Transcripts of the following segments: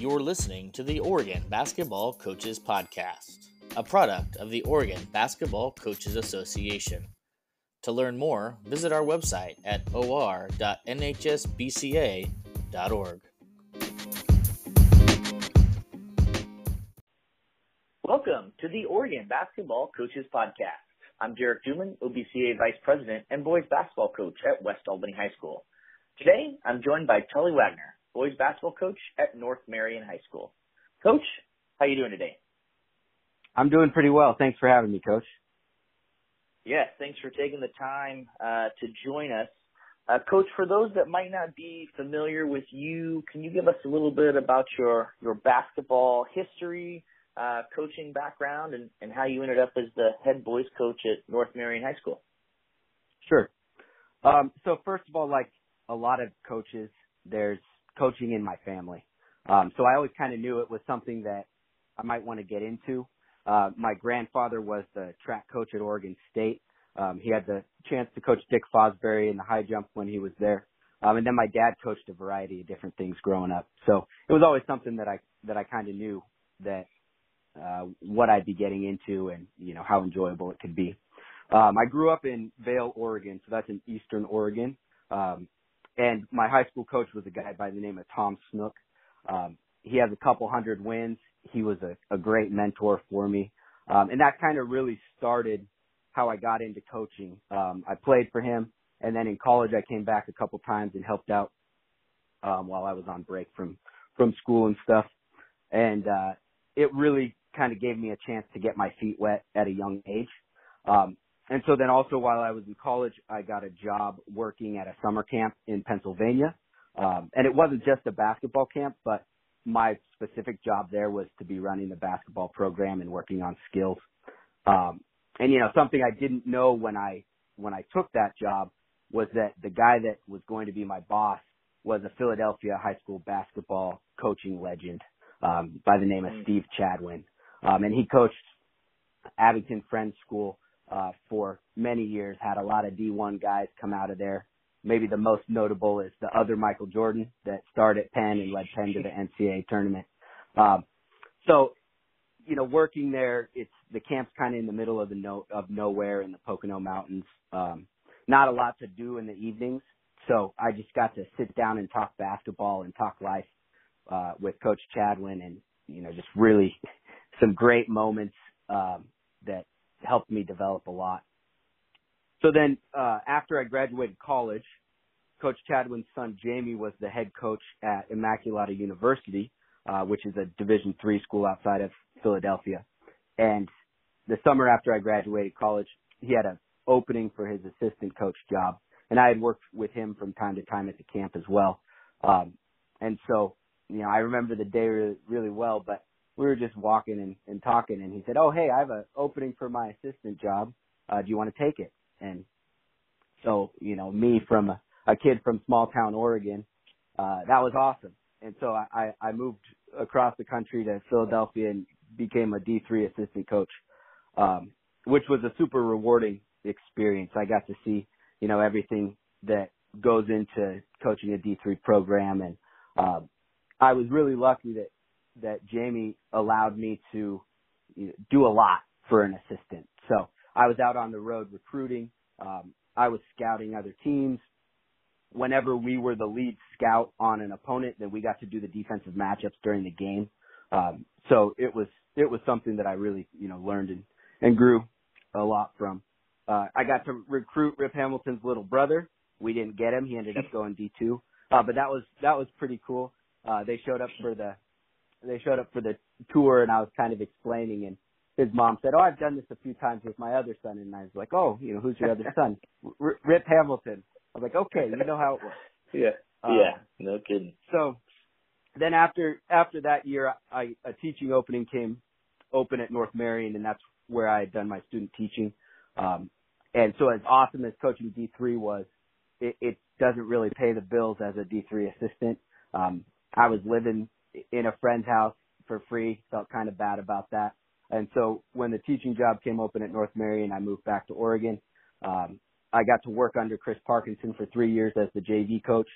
You're listening to the Oregon Basketball Coaches Podcast, a product of the Oregon Basketball Coaches Association. To learn more, visit our website at or.nhsbca.org. Welcome to the Oregon Basketball Coaches Podcast. I'm Derek Duman, OBCA Vice President and Boys Basketball Coach at West Albany High School. Today, I'm joined by Tully Wagner, Boys Basketball Coach at North Marion High School. Coach, how you doing today? I'm doing pretty well. Thanks for having me, Coach. Yes, thanks for taking the time uh, to join us. Uh, Coach, for those that might not be familiar with you, can you give us a little bit about your, your basketball history, uh, coaching background, and, and how you ended up as the head boys coach at North Marion High School? Sure. Um, so first of all, like a lot of coaches, there's coaching in my family. Um, so I always kind of knew it was something that I might want to get into. Uh, my grandfather was the track coach at Oregon State. Um, he had the chance to coach Dick Fosbury in the high jump when he was there. Um, and then my dad coached a variety of different things growing up. So it was always something that I, that I kind of knew that, uh, what I'd be getting into and, you know, how enjoyable it could be. Um, I grew up in Vale, Oregon. So that's in Eastern Oregon. Um, and my high school coach was a guy by the name of Tom Snook. Um, he has a couple hundred wins. He was a, a great mentor for me. Um, and that kind of really started how I got into coaching. Um, I played for him and then in college I came back a couple times and helped out, um, while I was on break from, from school and stuff. And, uh, it really kind of gave me a chance to get my feet wet at a young age. Um, and so then also while I was in college, I got a job working at a summer camp in Pennsylvania. Um, and it wasn't just a basketball camp, but my specific job there was to be running the basketball program and working on skills. Um, and you know, something I didn't know when I, when I took that job was that the guy that was going to be my boss was a Philadelphia high school basketball coaching legend, um, by the name of mm. Steve Chadwin. Um, and he coached Abington Friends School uh, for many years, had a lot of D1 guys come out of there. Maybe the most notable is the other Michael Jordan that started Penn and led Penn to the NCAA tournament. Um, so, you know, working there, it's the camp's kind of in the middle of the no, of nowhere in the Pocono Mountains. Um, not a lot to do in the evenings, so I just got to sit down and talk basketball and talk life uh, with Coach Chadwin, and you know, just really some great moments um, that helped me develop a lot. So then, uh, after I graduated college, Coach Chadwin's son Jamie was the head coach at Immaculata University, uh, which is a Division three school outside of Philadelphia. And the summer after I graduated college, he had an opening for his assistant coach job, and I had worked with him from time to time at the camp as well. Um, and so, you know, I remember the day really, really well, but we were just walking and, and talking and he said, Oh, hey, I have an opening for my assistant job. Uh, do you want to take it? And so, you know, me from a, a kid from small town Oregon, uh, that was awesome. And so I, I moved across the country to Philadelphia and became a D3 assistant coach, um, which was a super rewarding experience. I got to see, you know, everything that goes into coaching a D3 program. And, um, I was really lucky that that Jamie allowed me to you know, do a lot for an assistant. So I was out on the road recruiting. Um, I was scouting other teams. Whenever we were the lead scout on an opponent, then we got to do the defensive matchups during the game. Um, so it was it was something that I really you know learned and, and grew a lot from. Uh, I got to recruit Rip Hamilton's little brother. We didn't get him; he ended up going D2. Uh, but that was that was pretty cool. Uh, they showed up for the they showed up for the tour and I was kind of explaining and his mom said, "Oh, I've done this a few times with my other son," and I was like, "Oh, you know, who's your other son?" R- Rip Hamilton. I was like, "Okay, you know how it works." Yeah, um, yeah, no kidding. So then after after that year, I a teaching opening came open at North Marion, and that's where I had done my student teaching. Um, and so as awesome as coaching D3 was, it, it doesn't really pay the bills as a D3 assistant. Um, I was living in a friend's house for free. Felt kind of bad about that. And so when the teaching job came open at North Marion, I moved back to Oregon. Um, I got to work under Chris Parkinson for three years as the JV coach.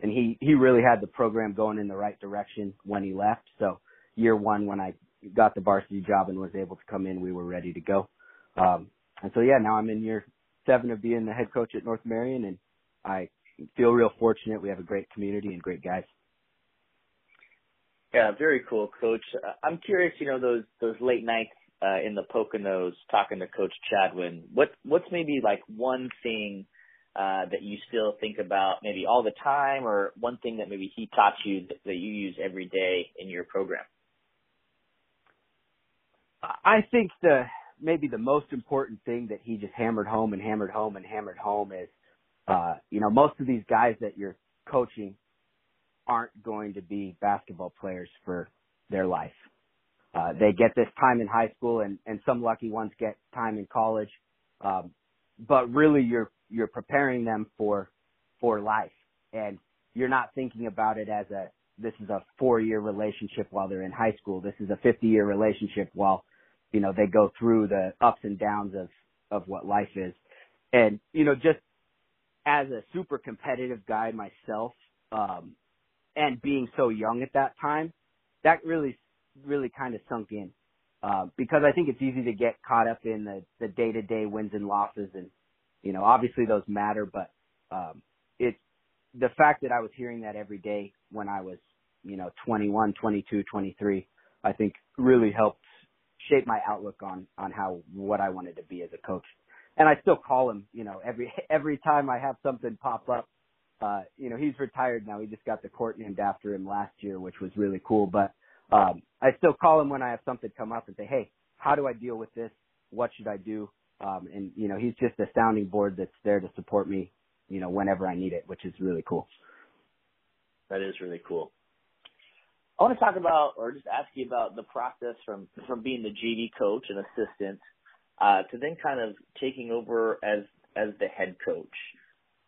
and he he really had the program going in the right direction when he left. So year one, when I got the varsity job and was able to come in, we were ready to go. Um, and so yeah, now I'm in year seven of being the head coach at North Marion, and I feel real fortunate. We have a great community and great guys. Yeah, very cool, Coach. I'm curious, you know, those those late nights uh, in the Poconos talking to Coach Chadwin. What what's maybe like one thing uh, that you still think about maybe all the time, or one thing that maybe he taught you that, that you use every day in your program? I think the maybe the most important thing that he just hammered home and hammered home and hammered home is, uh, you know, most of these guys that you're coaching aren't going to be basketball players for their life. Uh, they get this time in high school and, and some lucky ones get time in college. Um, but really you're, you're preparing them for, for life and you're not thinking about it as a, this is a four year relationship while they're in high school. This is a 50 year relationship while, you know, they go through the ups and downs of, of what life is. And, you know, just as a super competitive guy myself, um, and being so young at that time, that really, really kind of sunk in. Uh, because I think it's easy to get caught up in the, the day to day wins and losses and, you know, obviously those matter, but, um, it's the fact that I was hearing that every day when I was, you know, 21, 22, 23, I think really helped shape my outlook on, on how, what I wanted to be as a coach. And I still call him, you know, every, every time I have something pop up, uh, you know, he's retired now. He just got the court named after him last year, which was really cool. But um, I still call him when I have something come up and say, "Hey, how do I deal with this? What should I do?" Um, and you know, he's just a sounding board that's there to support me, you know, whenever I need it, which is really cool. That is really cool. I want to talk about, or just ask you about the process from from being the JV coach and assistant uh, to then kind of taking over as as the head coach.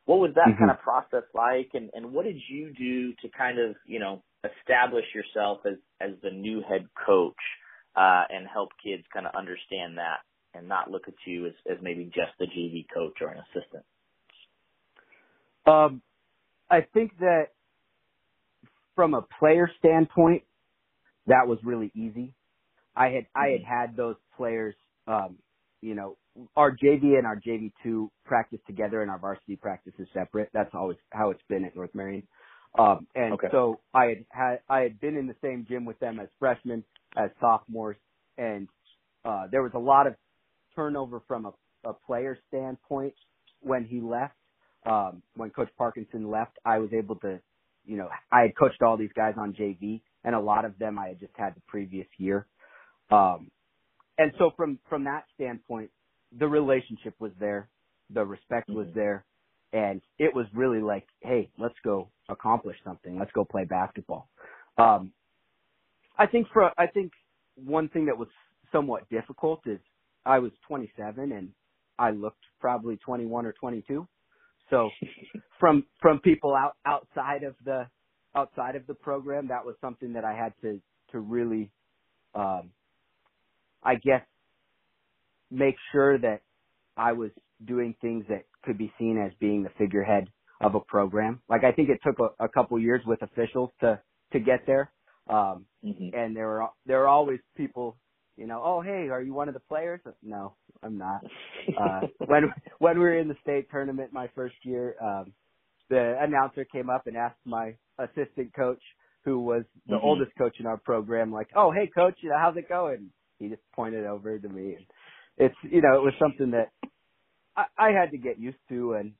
What was that mm-hmm. kind of process like, and and what did you do to kind of you know establish yourself as as the new head coach uh, and help kids kind of understand that and not look at you as as maybe just the JV coach or an assistant? Um, I think that from a player standpoint, that was really easy. I had I had mm-hmm. had those players, um, you know, our JV and our JV2 practice together and our varsity practice is separate. That's always how it's been at North Marion. Um, and okay. so I had, had, I had been in the same gym with them as freshmen, as sophomores, and, uh, there was a lot of turnover from a, a player standpoint when he left. Um, when Coach Parkinson left, I was able to, you know, I had coached all these guys on JV and a lot of them I had just had the previous year. Um, and so from, from that standpoint, the relationship was there, the respect was mm-hmm. there, and it was really like, hey, let's go accomplish something. Let's go play basketball. Um, I think for I think one thing that was somewhat difficult is I was 27 and I looked probably 21 or 22. So from from people out outside of the outside of the program, that was something that I had to to really, um, I guess, make sure that I was doing things that could be seen as being the figurehead of a program. Like I think it took a, a couple years with officials to to get there. Um, mm-hmm. and there were there were always people, you know, oh hey, are you one of the players? No, I'm not. uh, when when we were in the state tournament my first year, um, the announcer came up and asked my assistant coach, who was the mm-hmm. oldest coach in our program, like, oh hey coach, you know, how's it going? He just pointed over to me and it's you know it was something that I, I had to get used to, and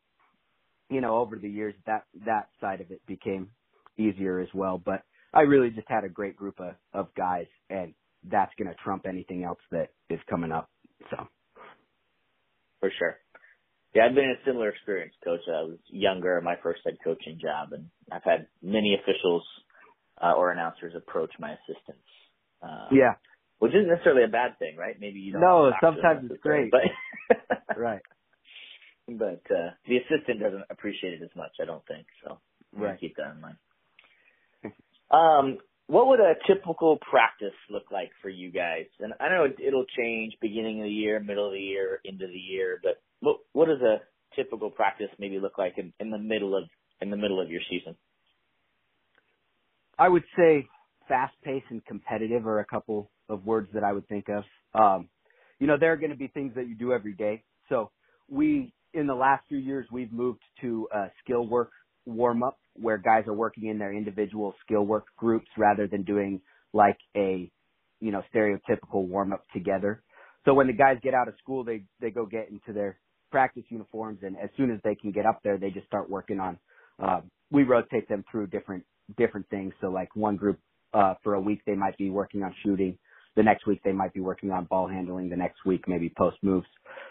you know over the years that that side of it became easier as well. But I really just had a great group of of guys, and that's going to trump anything else that is coming up. So for sure. Yeah, I've been in a similar experience, coach. I was younger, in my first head coaching job, and I've had many officials uh, or announcers approach my assistants. Uh, yeah which isn't necessarily a bad thing, right? Maybe you don't. No, sometimes it's great. But right. But uh, the assistant doesn't appreciate it as much, I don't think. So right. keep that in mind. Um, what would a typical practice look like for you guys? And I know it'll change beginning of the year, middle of the year, end of the year, but what what does a typical practice maybe look like in, in the middle of in the middle of your season? I would say fast paced and competitive are a couple of words that I would think of. Um, you know, there are going to be things that you do every day. So we, in the last few years, we've moved to a skill work warm up where guys are working in their individual skill work groups rather than doing like a, you know, stereotypical warm up together. So when the guys get out of school, they, they go get into their practice uniforms and as soon as they can get up there, they just start working on, uh, we rotate them through different, different things. So like one group, uh, for a week, they might be working on shooting. The next week, they might be working on ball handling. The next week, maybe post moves.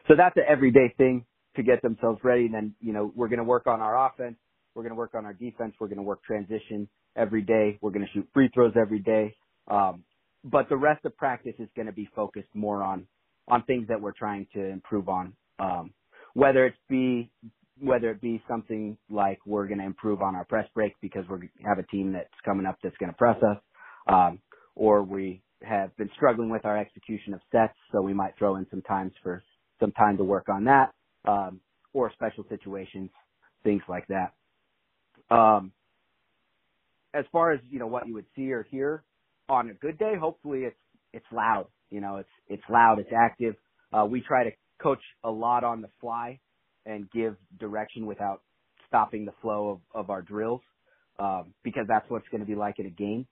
So that's an everyday thing to get themselves ready. And then, you know, we're going to work on our offense. We're going to work on our defense. We're going to work transition every day. We're going to shoot free throws every day. Um, but the rest of practice is going to be focused more on, on things that we're trying to improve on. Um, whether it be whether it be something like we're going to improve on our press break because we have a team that's coming up that's going to press us, um, or we have been struggling with our execution of sets, so we might throw in some times for some time to work on that, um, or special situations, things like that. Um, as far as you know, what you would see or hear on a good day, hopefully it's it's loud. You know, it's it's loud, it's active. Uh, we try to coach a lot on the fly and give direction without stopping the flow of, of our drills um, because that's what's going to be like in a game.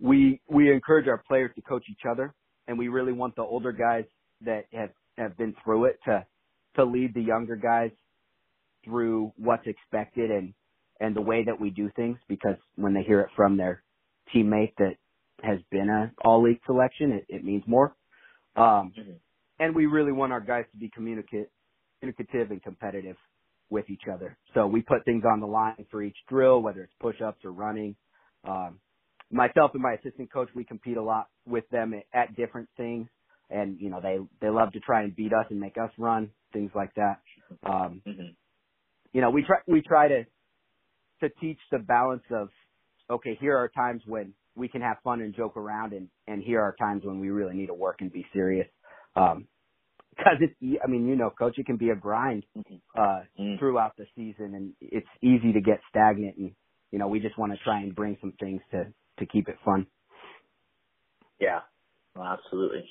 We we encourage our players to coach each other, and we really want the older guys that have have been through it to to lead the younger guys through what's expected and and the way that we do things because when they hear it from their teammate that has been a all league selection, it, it means more. Um, mm-hmm and we really want our guys to be communicative and competitive with each other. So we put things on the line for each drill, whether it's push-ups or running. Um, myself and my assistant coach, we compete a lot with them at, different things, and you know they they love to try and beat us and make us run things like that. Um, mm-hmm. You know, we try we try to to teach the balance of okay, here are times when we can have fun and joke around, and and here are times when we really need to work and be serious. Um, because it's, I mean, you know, coach, it can be a grind, mm-hmm. uh, mm. throughout the season and it's easy to get stagnant and, you know, we just want to try and bring some things to, to keep it fun. Yeah, well, absolutely.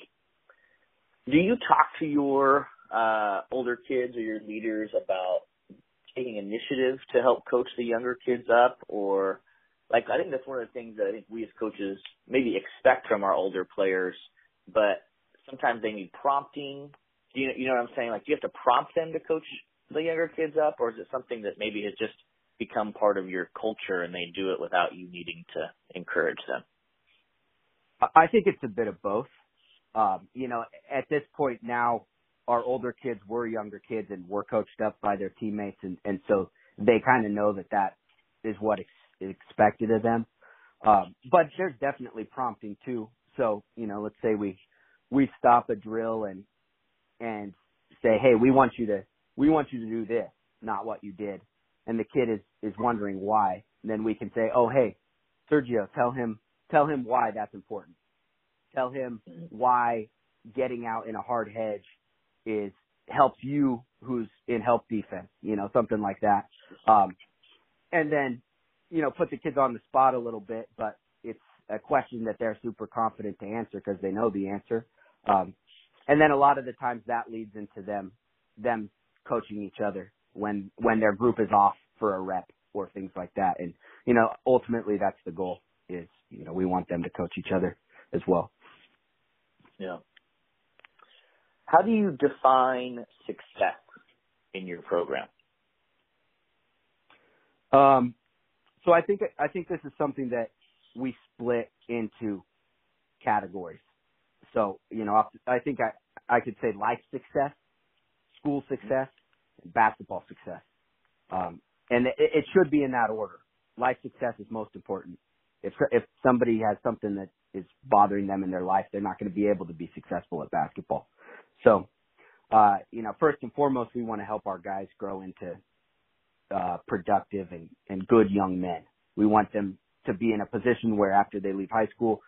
Do you talk to your, uh, older kids or your leaders about taking initiative to help coach the younger kids up or, like I think that's one of the things that I think we as coaches maybe expect from our older players, but sometimes they need prompting. You you know what I'm saying? Like, do you have to prompt them to coach the younger kids up, or is it something that maybe has just become part of your culture and they do it without you needing to encourage them? I think it's a bit of both. Um, you know, at this point now, our older kids were younger kids and were coached up by their teammates, and and so they kind of know that that is what is expected of them. Um, but there's definitely prompting too. So you know, let's say we we stop a drill and and say, hey, we want you to we want you to do this, not what you did, and the kid is is wondering why. And then we can say, oh, hey, Sergio, tell him tell him why that's important. Tell him why getting out in a hard hedge is helps you who's in help defense, you know, something like that. Um, and then, you know, put the kids on the spot a little bit, but it's a question that they're super confident to answer because they know the answer. Um, and then a lot of the times that leads into them, them coaching each other when, when their group is off for a rep or things like that. And, you know, ultimately that's the goal is, you know, we want them to coach each other as well. Yeah. How do you define success in your program? Um, so I think I think this is something that we split into categories. So, you know, I think I, I could say life success, school success, and basketball success. Um, and it, it should be in that order. Life success is most important. If, if somebody has something that is bothering them in their life, they're not going to be able to be successful at basketball. So, uh, you know, first and foremost, we want to help our guys grow into, uh, productive and, and good young men. We want them to be in a position where after they leave high school,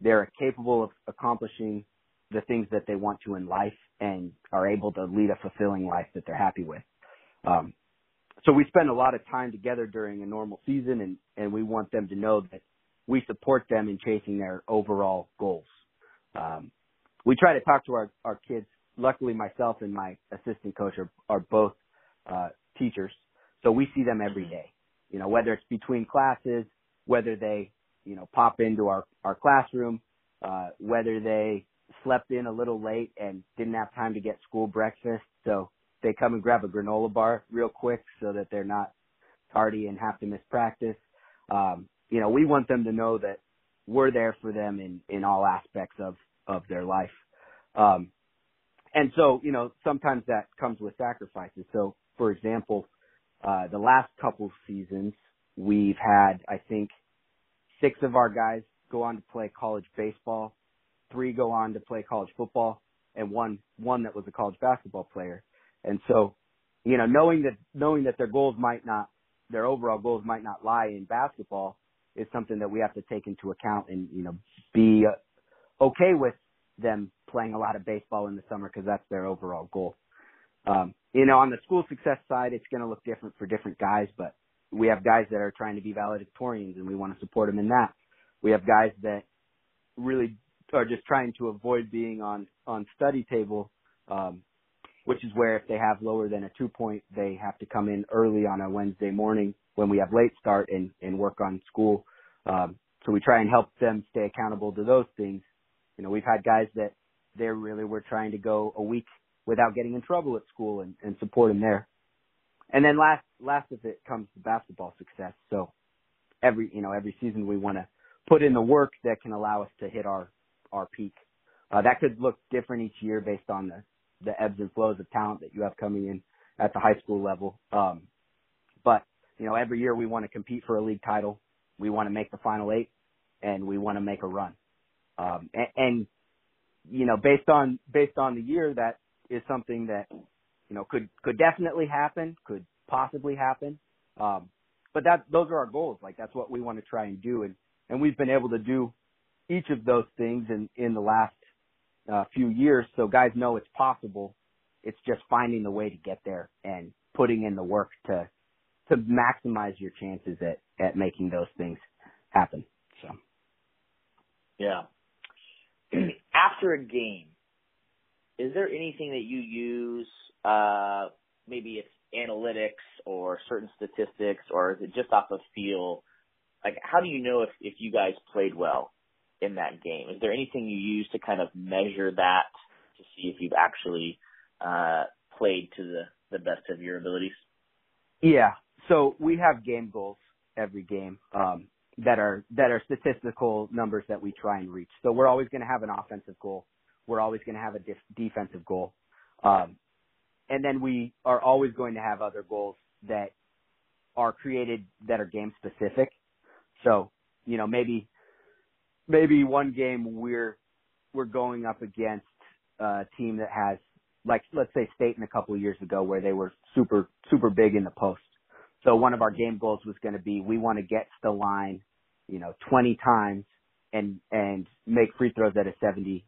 they're capable of accomplishing the things that they want to in life and are able to lead a fulfilling life that they're happy with. Um, so we spend a lot of time together during a normal season and, and we want them to know that we support them in chasing their overall goals. Um, we try to talk to our, our kids. Luckily, myself and my assistant coach are, are both uh, teachers, so we see them every day. You know, whether it's between classes, whether they, you know, pop into our our classroom, uh, whether they slept in a little late and didn't have time to get school breakfast, so they come and grab a granola bar real quick so that they're not tardy and have to miss practice. Um, you know, we want them to know that we're there for them in in all aspects of of their life. Um, and so, you know, sometimes that comes with sacrifices. So, for example, uh, the last couple seasons, we've had, I think, six of our guys go on to play college baseball, three go on to play college football, and one one that was a college basketball player. And so, you know, knowing that knowing that their goals might not, their overall goals might not lie in basketball, is something that we have to take into account and you know be uh, okay with them playing a lot of baseball in the summer because that's their overall goal. Um, you know, on the school success side, it's going to look different for different guys, but we have guys that are trying to be valedictorians and we want to support them in that. We have guys that really are just trying to avoid being on, on study table, um, which is where if they have lower than a two point, they have to come in early on a Wednesday morning when we have late start and, and work on school. Um, so we try and help them stay accountable to those things. You know, we've had guys that they really were trying to go a week without getting in trouble at school and, and support them there. And then last, last of it comes the basketball success. So every, you know, every season we want to put in the work that can allow us to hit our, our peak. Uh, that could look different each year based on the, the ebbs and flows of talent that you have coming in at the high school level. Um, but, you know, every year we want to compete for a league title. We want to make the final eight and we want to make a run. Um, and, and, you know, based on, based on the year, that is something that, you know, could, could definitely happen, could possibly happen. Um, but that, those are our goals. Like that's what we want to try and do. And, and we've been able to do each of those things in, in the last, uh, few years. So guys know it's possible. It's just finding the way to get there and putting in the work to, to maximize your chances at, at making those things happen. So. Yeah. After a game, is there anything that you use, uh, maybe it's analytics or certain statistics, or is it just off of feel? Like, how do you know if, if you guys played well in that game? Is there anything you use to kind of measure that to see if you've actually, uh, played to the, the best of your abilities? Yeah. So we have game goals every game. Um, that are that are statistical numbers that we try and reach. So we're always going to have an offensive goal. We're always going to have a def- defensive goal, um, and then we are always going to have other goals that are created that are game specific. So you know maybe maybe one game we're we're going up against a team that has like let's say Stayton a couple of years ago where they were super super big in the post so one of our game goals was going to be we want to get to the line, you know, 20 times and and make free throws at a 70%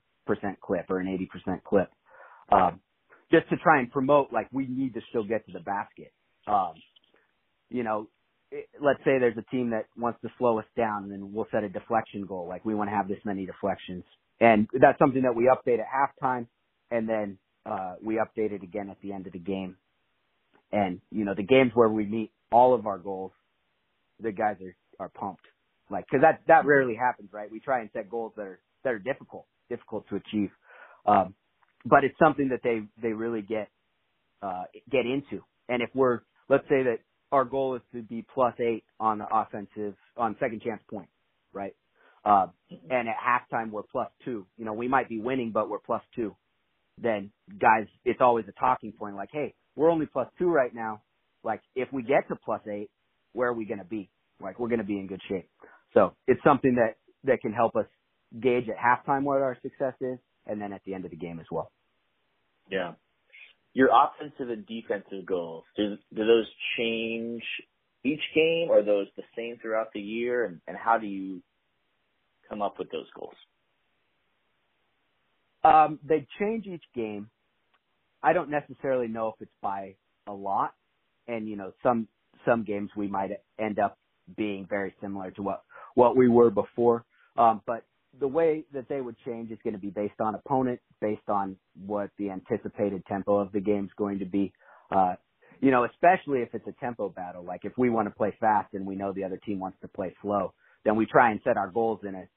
clip or an 80% clip. Um, just to try and promote like we need to still get to the basket. Um, you know, let's say there's a team that wants to slow us down and then we'll set a deflection goal. Like we want to have this many deflections. And that's something that we update at halftime and then, uh, we update it again at the end of the game. And, you know, the games where we meet all of our goals, the guys are are pumped. Like, cause that that rarely happens, right? We try and set goals that are that are difficult, difficult to achieve. Um, but it's something that they they really get uh get into. And if we're let's say that our goal is to be plus eight on the offensive on second chance point, right? Uh, and at halftime we're plus two. You know, we might be winning, but we're plus two. Then guys, it's always a talking point. Like, hey, we're only plus two right now like if we get to plus eight, where are we going to be? Like we're going to be in good shape. So it's something that that can help us gauge at halftime what our success is, and then at the end of the game as well. Yeah. Your offensive and defensive goals do do those change each game, or are those the same throughout the year? And, and how do you come up with those goals? Um, they change each game. I don't necessarily know if it's by a lot and you know some some games we might end up being very similar to what what we were before. Um, but the way that they would change is going to be based on opponent, based on what the anticipated tempo of the game is going to be. Uh, you know, especially if it's a tempo battle. Like if we want to play fast and we know the other team wants to play slow, then we try and set our goals in a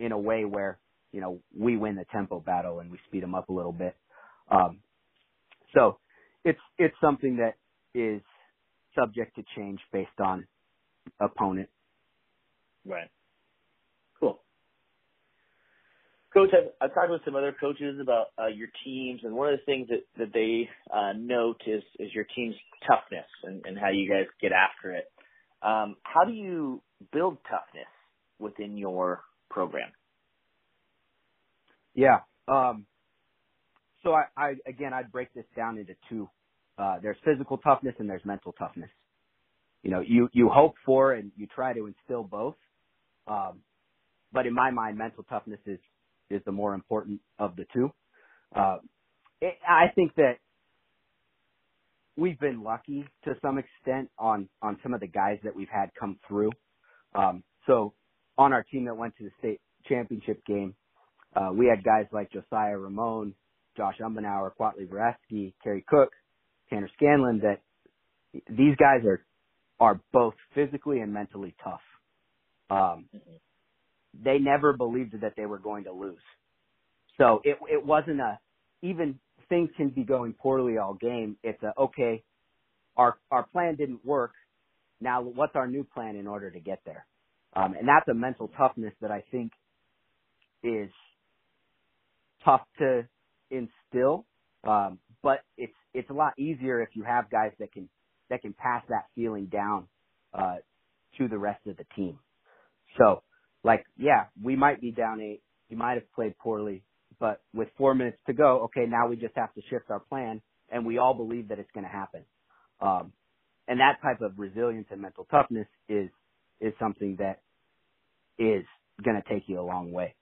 in a way where you know we win the tempo battle and we speed them up a little bit. Um, so it's it's something that is subject to change based on opponent. Right. Cool. Coach, I've, I've talked with some other coaches about uh, your teams, and one of the things that, that they uh, note is, is your team's toughness and, and how you guys get after it. Um, how do you build toughness within your program? Yeah. Um, so I, I, again, I'd break this down into two. Uh, there's physical toughness and there's mental toughness. You know, you, you hope for and you try to instill both. Um, but in my mind, mental toughness is, is the more important of the two. Uh, it, I think that we've been lucky to some extent on, on some of the guys that we've had come through. Um, so on our team that went to the state championship game, uh, we had guys like Josiah Ramon, Josh Umbenauer, Quatley Vareski, Kerry Cook, Tanner Scanlon that these guys are are both physically and mentally tough. Um, they never believed that they were going to lose. So it it wasn't a even things can be going poorly all game. It's a okay, our our plan didn't work. Now what's our new plan in order to get there? Um, and that's a mental toughness that I think is tough to instill. Um, but it's it's a lot easier if you have guys that can that can pass that feeling down uh, to the rest of the team. So, like, yeah, we might be down eight. You might have played poorly, but with four minutes to go, okay, now we just have to shift our plan, and we all believe that it's going to happen. Um, and that type of resilience and mental toughness is is something that is going to take you a long way.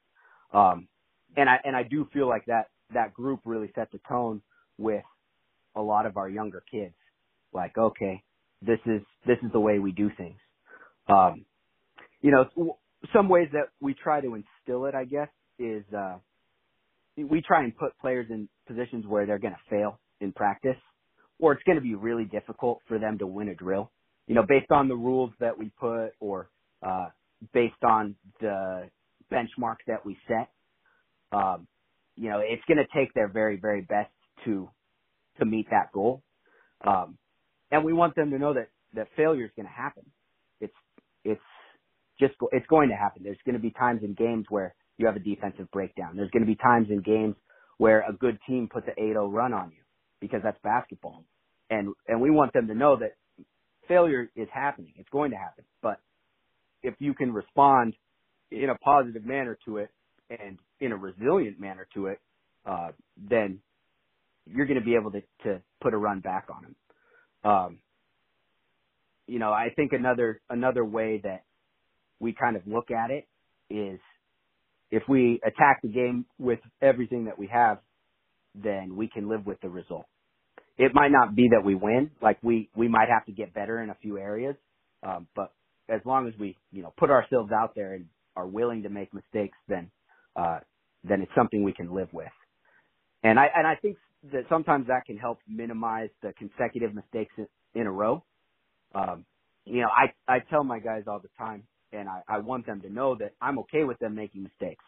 Um, and I and I do feel like that that group really set the tone with a lot of our younger kids. Like, okay, this is this is the way we do things. Um, you know, some ways that we try to instill it, I guess, is uh, we try and put players in positions where they're going to fail in practice, or it's going to be really difficult for them to win a drill. You know, based on the rules that we put, or uh, based on the benchmark that we set. Um, you know, it's going to take their very, very best to to meet that goal. Um, and we want them to know that that failure is going to happen. Just it's going to happen. There's going to be times in games where you have a defensive breakdown. There's going to be times in games where a good team puts an 8-0 run on you because that's basketball. And and we want them to know that failure is happening. It's going to happen. But if you can respond in a positive manner to it and in a resilient manner to it, uh, then you're going to be able to, to put a run back on them. Um, you know, I think another, another way that we kind of look at it is if we attack the game with everything that we have, then we can live with the result. It might not be that we win, like we, we might have to get better in a few areas, um, but as long as we, you know, put ourselves out there and are willing to make mistakes, then, uh, then it's something we can live with. And I, and I think that sometimes that can help minimize the consecutive mistakes in, a row. Um, you know, I, I tell my guys all the time and I, I want them to know that I'm okay with them making mistakes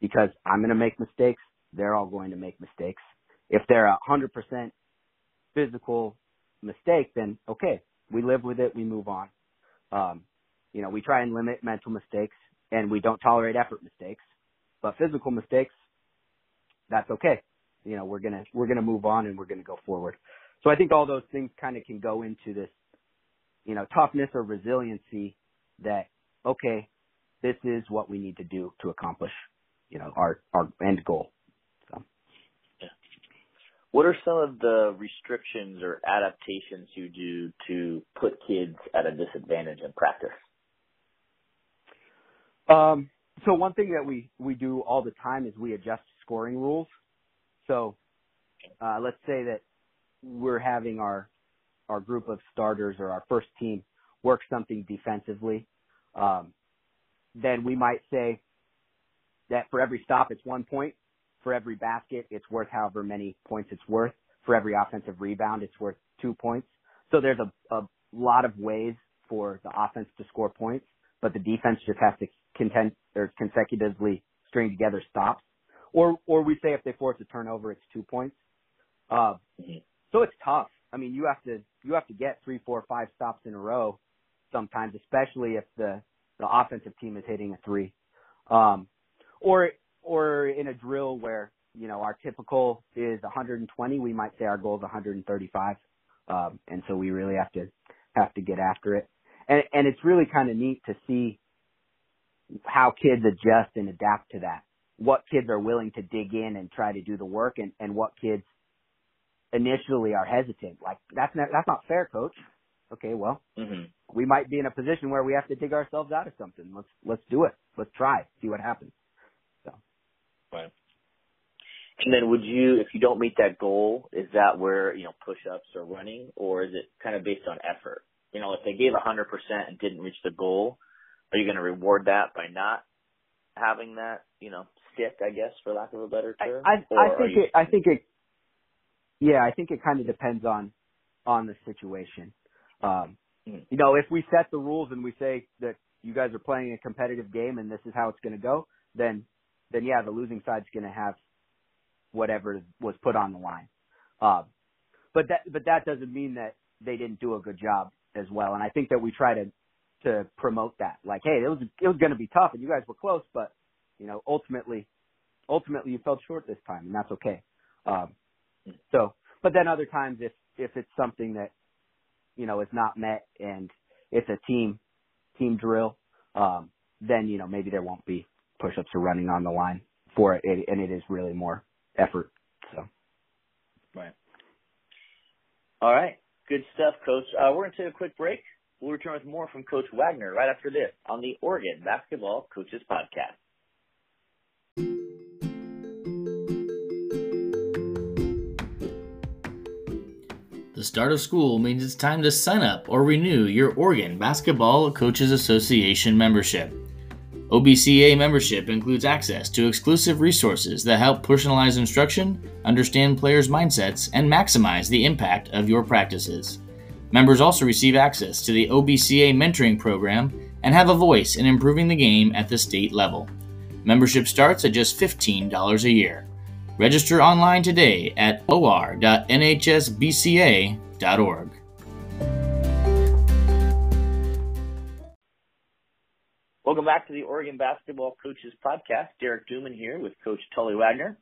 because I'm going to make mistakes. They're all going to make mistakes. If they're a hundred percent physical mistake, then okay, we live with it. We move on. Um, you know, we try and limit mental mistakes and we don't tolerate effort mistakes, but physical mistakes, that's okay. You know, we're gonna we're gonna move on and we're gonna go forward. So I think all those things kind of can go into this, you know, toughness or resiliency that okay, this is what we need to do to accomplish, you know, our our end goal. So. Yeah. What are some of the restrictions or adaptations you do to put kids at a disadvantage in practice? Um, so one thing that we, we do all the time is we adjust scoring rules. So, uh, let's say that we're having our, our group of starters or our first team work something defensively. Um, then we might say that for every stop it's one point, for every basket it's worth however many points it's worth, for every offensive rebound it's worth two points. So there's a, a lot of ways for the offense to score points, but the defense just has to contend or consecutively string together stops. Or or we say if they force a turnover it's two points. Uh, so it's tough. I mean, you have to you have to get three, four, five stops in a row sometimes, especially if the the offensive team is hitting a three, um, or or in a drill where you know our typical is 120, we might say our goal is 135, um, and so we really have to have to get after it, and and it's really kind of neat to see how kids adjust and adapt to that. What kids are willing to dig in and try to do the work, and and what kids initially are hesitant. Like that's not that's not fair, coach. Okay, well, mm-hmm. we might be in a position where we have to dig ourselves out of something. Let's let's do it. Let's try. See what happens. So. Right. And then would you, if you don't meet that goal, is that where, you know, push-ups are running or is it kind of based on effort? You know, if they gave 100% and didn't reach the goal, are you going to reward that by not having that, you know, stick, I guess, for lack of a better term? I, I, I think you... it, I think it, yeah, I think it kind of depends on, on the situation. Um, you know, if we set the rules and we say that you guys are playing a competitive game and this is how it's going to go, then, then yeah, the losing side's going to have whatever was put on the line. Um, but that, but that doesn't mean that they didn't do a good job as well. And I think that we try to, to promote that. Like, hey, it was, it was going to be tough and you guys were close, but, you know, ultimately, ultimately you fell short this time and that's okay. Um, so, but then other times if, if it's something that, you know, is not met and it's a team, team drill, um, then, you know, maybe there won't be push-ups or running on the line for it. And it is really more effort. So. Right. All right. Good stuff, Coach. Uh, we're going to take a quick break. We'll return with more from Coach Wagner right after this on the Oregon Basketball Coaches Podcast. The start of school means it's time to sign up or renew your Oregon Basketball Coaches Association membership. OBCA membership includes access to exclusive resources that help personalize instruction, understand players' mindsets, and maximize the impact of your practices. Members also receive access to the OBCA mentoring program and have a voice in improving the game at the state level. Membership starts at just $15 a year. Register online today at or.nhsbca.org. Welcome back to the Oregon Basketball Coaches Podcast. Derek Duman here with Coach Tully Wagner.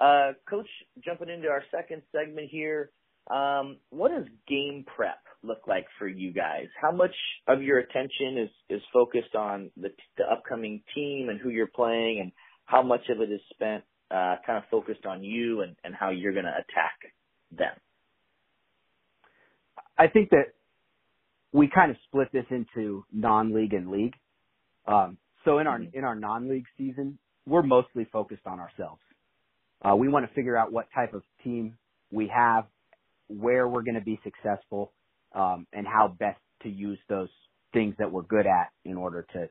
Uh, Coach, jumping into our second segment here, um, what does game prep look like for you guys? How much of your attention is, is focused on the, the upcoming team and who you're playing, and how much of it is spent uh, kind of focused on you and, and how you're going to attack them? I think that we kind of split this into non-league and league. Um, so in our mm-hmm. in our non-league season, we're mostly focused on ourselves. Uh, we want to figure out what type of team we have, where we're going to be successful, um, and how best to use those things that we're good at in order to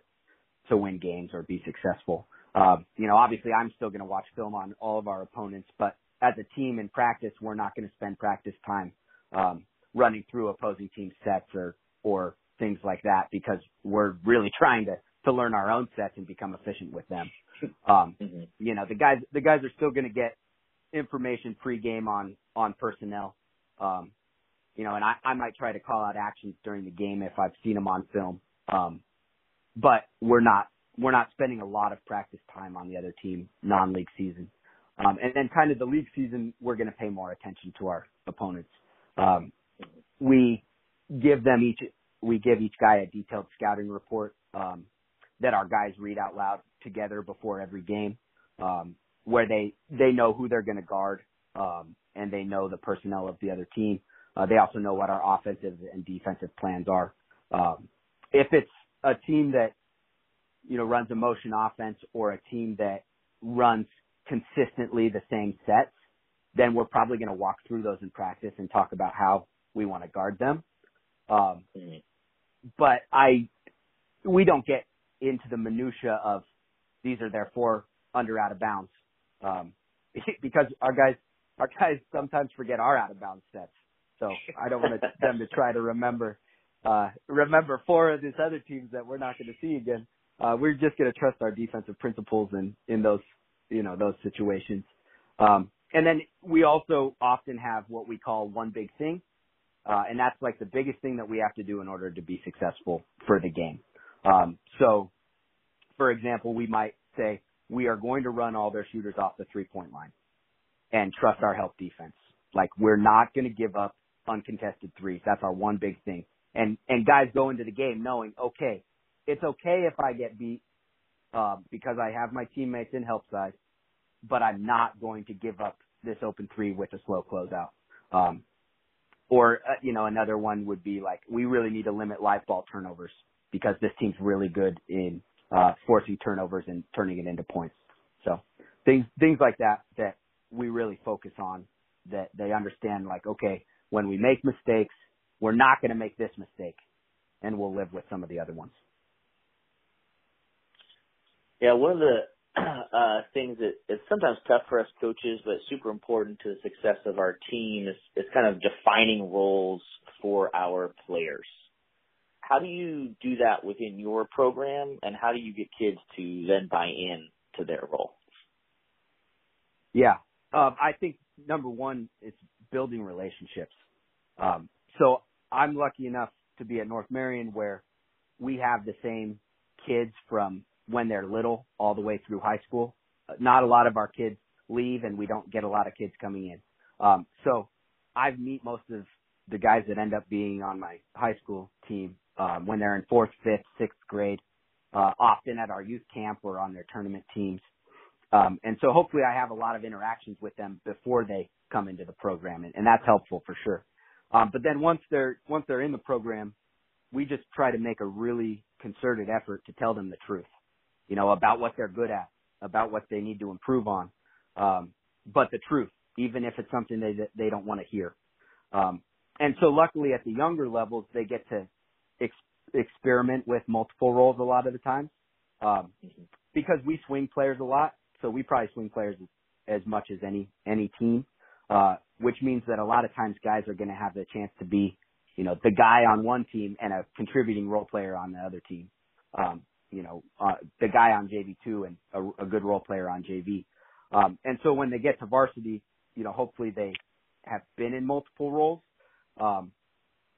to win games or be successful. Um, you know, obviously I'm still going to watch film on all of our opponents, but as a team in practice, we're not going to spend practice time, um, running through opposing team sets or, or things like that because we're really trying to, to learn our own sets and become efficient with them. Um, mm-hmm. you know, the guys, the guys are still going to get information pre-game on, on personnel. Um, you know, and I, I might try to call out actions during the game if I've seen them on film. Um, but we're not we're not spending a lot of practice time on the other team non-league season. Um, and then kind of the league season, we're going to pay more attention to our opponents. Um, we give them each, we give each guy a detailed scouting report, um, that our guys read out loud together before every game, um, where they, they know who they're going to guard, um, and they know the personnel of the other team. Uh, they also know what our offensive and defensive plans are. Um, if it's a team that you know, runs a motion offense or a team that runs consistently the same sets, then we're probably going to walk through those in practice and talk about how we want to guard them. Um, mm-hmm. but I, we don't get into the minutia of these are their four under out of bounds. Um, because our guys, our guys sometimes forget our out of bounds sets. So I don't want them to try to remember, uh, remember four of these other teams that we're not going to see again. Uh, we're just going to trust our defensive principles in, in those, you know, those situations. Um, and then we also often have what we call one big thing. Uh, and that's like the biggest thing that we have to do in order to be successful for the game. Um, so, for example, we might say we are going to run all their shooters off the three point line and trust our help defense. Like we're not going to give up uncontested threes. That's our one big thing. And and guys go into the game knowing, okay, it's okay if I get beat uh, because I have my teammates in help side, but I'm not going to give up this open three with a slow closeout. Um, or uh, you know another one would be like we really need to limit live ball turnovers because this team's really good in uh, forcing turnovers and turning it into points. So things things like that that we really focus on that they understand like okay when we make mistakes we're not going to make this mistake and we'll live with some of the other ones. Yeah, one of the uh, things that is sometimes tough for us coaches, but super important to the success of our team is, is kind of defining roles for our players. How do you do that within your program, and how do you get kids to then buy in to their role? Yeah, um, I think number one is building relationships. Um, so I'm lucky enough to be at North Marion where we have the same kids from when they're little all the way through high school. Not a lot of our kids leave and we don't get a lot of kids coming in. Um, so I meet most of the guys that end up being on my high school team um, when they're in fourth, fifth, sixth grade, uh, often at our youth camp or on their tournament teams. Um, and so hopefully I have a lot of interactions with them before they come into the program, and, and that's helpful for sure. Um, but then once they're once they're in the program, we just try to make a really concerted effort to tell them the truth you know, about what they're good at, about what they need to improve on. Um, but the truth, even if it's something they, they don't want to hear. Um, and so luckily at the younger levels, they get to ex- experiment with multiple roles a lot of the time. Um, because we swing players a lot, so we probably swing players as, as much as any, any team, uh, which means that a lot of times guys are going to have the chance to be, you know, the guy on one team and a contributing role player on the other team. Um, you know, uh, the guy on JV2 and a, a good role player on JV. Um, and so when they get to varsity, you know, hopefully they have been in multiple roles. Um,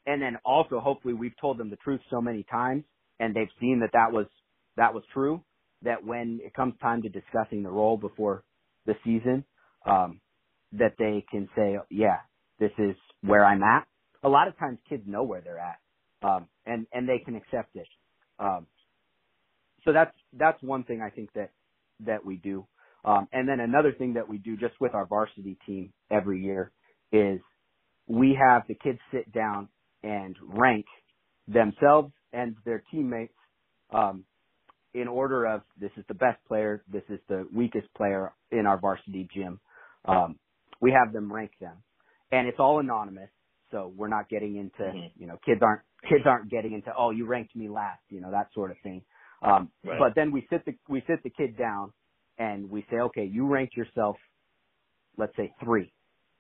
and then also hopefully we've told them the truth so many times and they've seen that that was, that was true that when it comes time to discussing the role before the season, um, that they can say, yeah, this is where I'm at. A lot of times kids know where they're at, um, and, and they can accept it. Um, so that's that's one thing I think that that we do. Um, and then another thing that we do just with our varsity team every year is we have the kids sit down and rank themselves and their teammates um, in order of this is the best player, this is the weakest player in our varsity gym. Um, we have them rank them, and it's all anonymous, so we're not getting into mm-hmm. you know kids aren't kids aren't getting into oh you ranked me last, you know that sort of thing. Um, right. But then we sit the we sit the kid down and we say, okay, you ranked yourself, let's say three.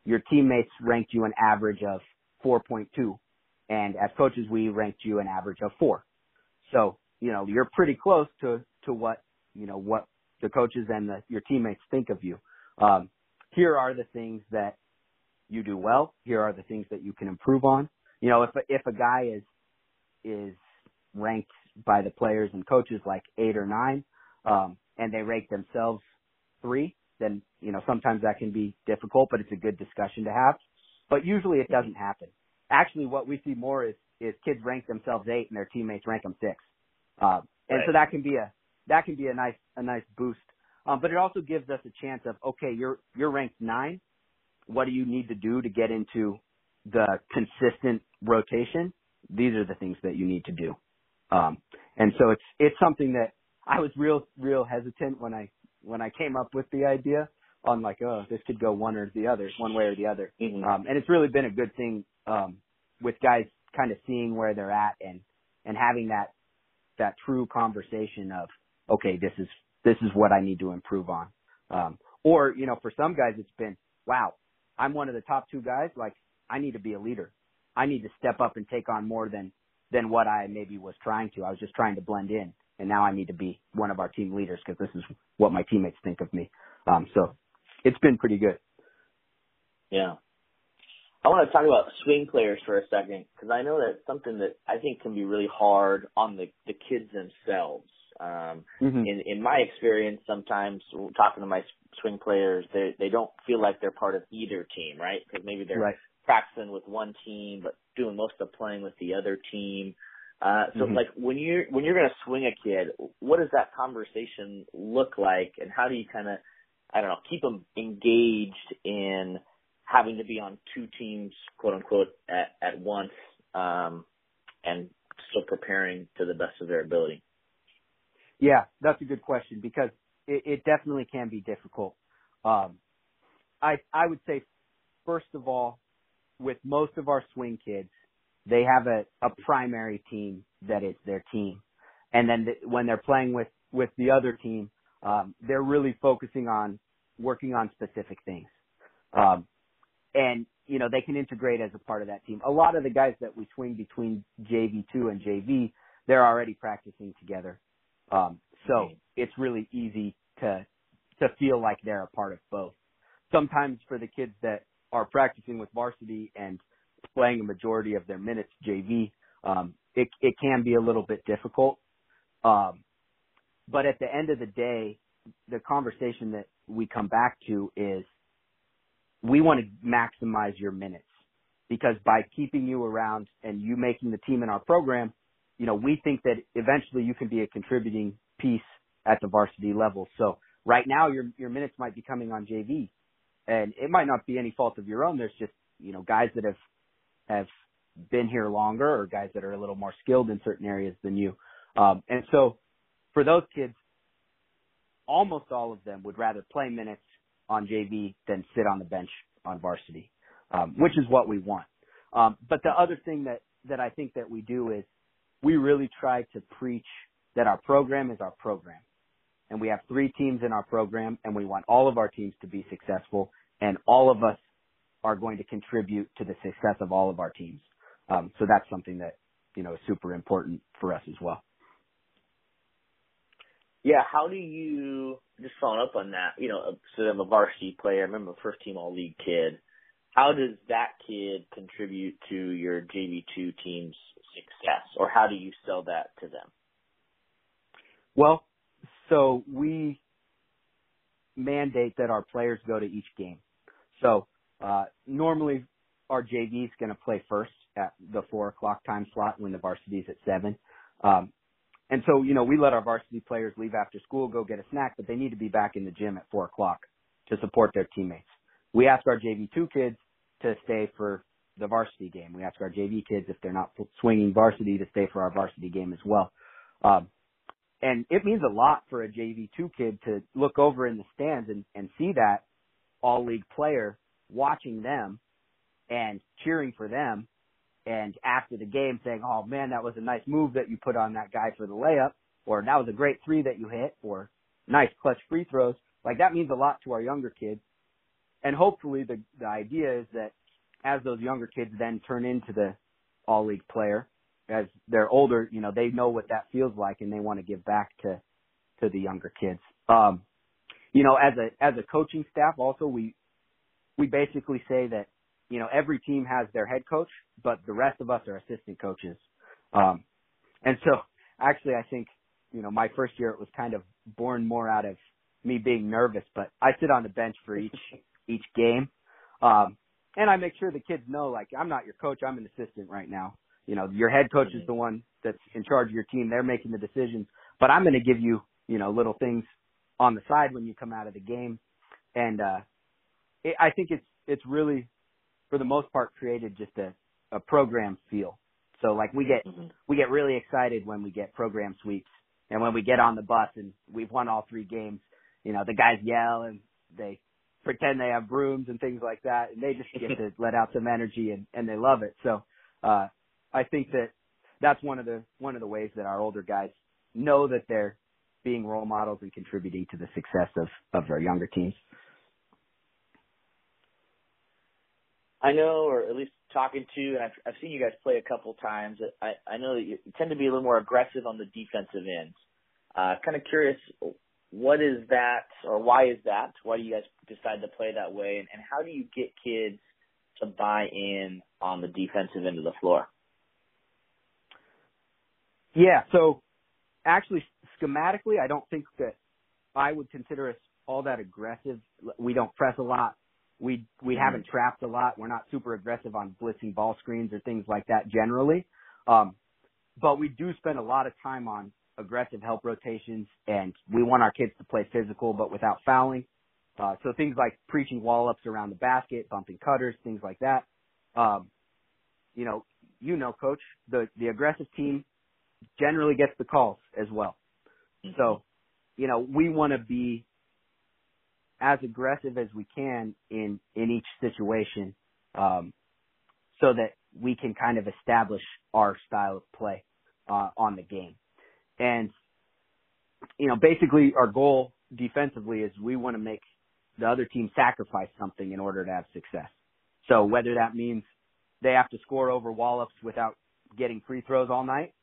Your teammates ranked you an average of 4.2, and as coaches, we ranked you an average of four. So you know you're pretty close to to what you know what the coaches and the, your teammates think of you. Um, here are the things that you do well. Here are the things that you can improve on. You know, if a, if a guy is is ranked by the players and coaches like eight or nine, um, and they rate themselves three, then, you know, sometimes that can be difficult, but it's a good discussion to have. But usually it doesn't happen. Actually, what we see more is, is kids rank themselves eight and their teammates rank them six. Uh, and right. so that can be a, that can be a nice, a nice boost. Um, but it also gives us a chance of, okay, you're, you're ranked nine. What do you need to do to get into the consistent rotation? These are the things that you need to do. Um, and so it's it's something that I was real real hesitant when I when I came up with the idea on like oh this could go one or the other one way or the other. Mm-hmm. Um, and it's really been a good thing um, with guys kind of seeing where they're at and and having that that true conversation of, okay, this is, this is what I need to improve on. Um, or, you know, for some guys, it's been, wow, I'm one of the top two guys. Like I need to be a leader. I need to step up and take on more than, than what I maybe was trying to. I was just trying to blend in and now I need to be one of our team leaders because this is what my teammates think of me. Um, so it's been pretty good. Yeah. I want to talk about swing players for a second because I know that's something that I think can be really hard on the the kids themselves. Um, mm-hmm. In in my experience, sometimes talking to my swing players, they they don't feel like they're part of either team, right? Because maybe they're right. Practicing with one team but doing most of the playing with the other team. Uh, so mm-hmm. like when you're when you're gonna swing a kid, what does that conversation look like, and how do you kind of I don't know keep them engaged in having to be on two teams, quote unquote, at, at once, um, and still preparing to the best of their ability? Yeah, that's a good question because it, it definitely can be difficult. Um, I I would say first of all, with most of our swing kids, they have a, a primary team that is their team, and then the, when they're playing with with the other team, um, they're really focusing on working on specific things. Um, and you know they can integrate as a part of that team. A lot of the guys that we swing between JV2 and JV, they're already practicing together, um, so it's really easy to to feel like they're a part of both. Sometimes for the kids that are practicing with varsity and playing a majority of their minutes JV, um, it it can be a little bit difficult. Um, but at the end of the day, the conversation that we come back to is we want to maximize your minutes because by keeping you around and you making the team in our program, you know, we think that eventually you can be a contributing piece at the varsity level. So right now your your minutes might be coming on JV and it might not be any fault of your own. There's just, you know, guys that have have been here longer or guys that are a little more skilled in certain areas than you. Um and so for those kids almost all of them would rather play minutes on JV than sit on the bench on varsity, um, which is what we want. Um, but the other thing that, that I think that we do is we really try to preach that our program is our program. And we have three teams in our program and we want all of our teams to be successful and all of us are going to contribute to the success of all of our teams. Um, so that's something that, you know, is super important for us as well. Yeah, how do you just following up on that? You know, so I'm a varsity player. I remember a first team all league kid. How does that kid contribute to your JV2 team's success, or how do you sell that to them? Well, so we mandate that our players go to each game. So uh, normally our JV is going to play first at the four o'clock time slot when the varsity is at seven. Um, and so, you know, we let our varsity players leave after school, go get a snack, but they need to be back in the gym at four o'clock to support their teammates. We ask our JV2 kids to stay for the varsity game. We ask our JV kids if they're not swinging varsity to stay for our varsity game as well. Um, and it means a lot for a JV2 kid to look over in the stands and, and see that all league player watching them and cheering for them and after the game saying, "Oh man, that was a nice move that you put on that guy for the layup," or "That was a great three that you hit," or "Nice clutch free throws." Like that means a lot to our younger kids. And hopefully the the idea is that as those younger kids then turn into the all league player, as they're older, you know, they know what that feels like and they want to give back to to the younger kids. Um you know, as a as a coaching staff also we we basically say that you know, every team has their head coach, but the rest of us are assistant coaches. Um, and so actually I think, you know, my first year it was kind of born more out of me being nervous, but I sit on the bench for each, each game. Um, and I make sure the kids know, like, I'm not your coach, I'm an assistant right now. You know, your head coach is the one that's in charge of your team. They're making the decisions, but I'm going to give you, you know, little things on the side when you come out of the game. And, uh, it, I think it's, it's really for the most part created just a, a program feel. So like we get mm-hmm. we get really excited when we get program sweeps and when we get on the bus and we've won all three games, you know, the guys yell and they pretend they have brooms and things like that and they just get to let out some energy and, and they love it. So uh I think that that's one of the one of the ways that our older guys know that they're being role models and contributing to the success of, of our younger teams. I know, or at least talking to, and I've, I've seen you guys play a couple times. I, I know that you tend to be a little more aggressive on the defensive end. Uh, kind of curious, what is that, or why is that? Why do you guys decide to play that way, and, and how do you get kids to buy in on the defensive end of the floor? Yeah, so actually, schematically, I don't think that I would consider us all that aggressive. We don't press a lot. We we mm-hmm. haven't trapped a lot. We're not super aggressive on blitzing ball screens or things like that generally. Um, but we do spend a lot of time on aggressive help rotations, and we want our kids to play physical but without fouling. Uh, so things like preaching wall ups around the basket, bumping cutters, things like that. Um, you know, you know, coach, the the aggressive team generally gets the calls as well. Mm-hmm. So, you know, we want to be as aggressive as we can in in each situation, um, so that we can kind of establish our style of play uh, on the game. And you know, basically, our goal defensively is we want to make the other team sacrifice something in order to have success. So whether that means they have to score over wall ups without getting free throws all night,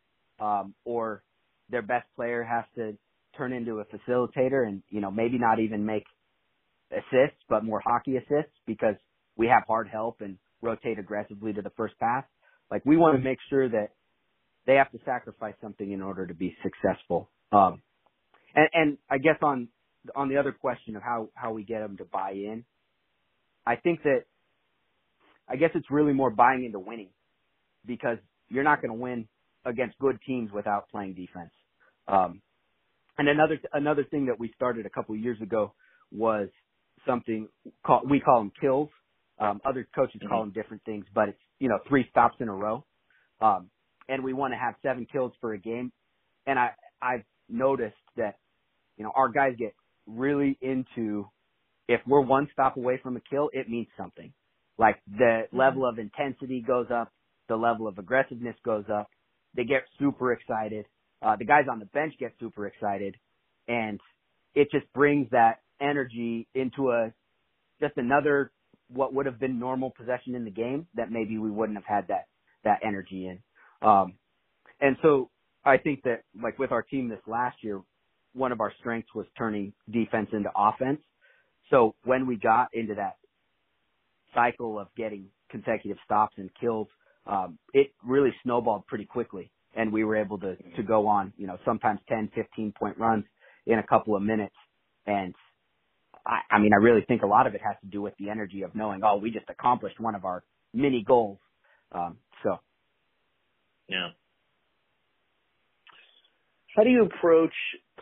um, or their best player has to turn into a facilitator and you know maybe not even make assists, but more hockey assists because we have hard help and rotate aggressively to the first pass. Like we want to make sure that they have to sacrifice something in order to be successful. Um, and, and I guess on on the other question of how how we get them to buy in, I think that I guess it's really more buying into winning because you're not going to win against good teams without playing defense. Um, and another another thing that we started a couple of years ago was something call, we call them kills. Um, other coaches mm-hmm. call them different things, but it's you know three stops in a row, um, and we want to have seven kills for a game. And I I've noticed that you know our guys get really into if we're one stop away from a kill, it means something. Like the mm-hmm. level of intensity goes up, the level of aggressiveness goes up. They get super excited. Uh, the guys on the bench get super excited, and it just brings that energy into a just another what would have been normal possession in the game that maybe we wouldn't have had that that energy in. Um, and so I think that like with our team this last year, one of our strengths was turning defense into offense. So when we got into that cycle of getting consecutive stops and kills, um, it really snowballed pretty quickly. And we were able to, to go on, you know, sometimes 10, 15 point runs in a couple of minutes. And I, I mean, I really think a lot of it has to do with the energy of knowing, oh, we just accomplished one of our mini goals. Um, so. Yeah. How do you approach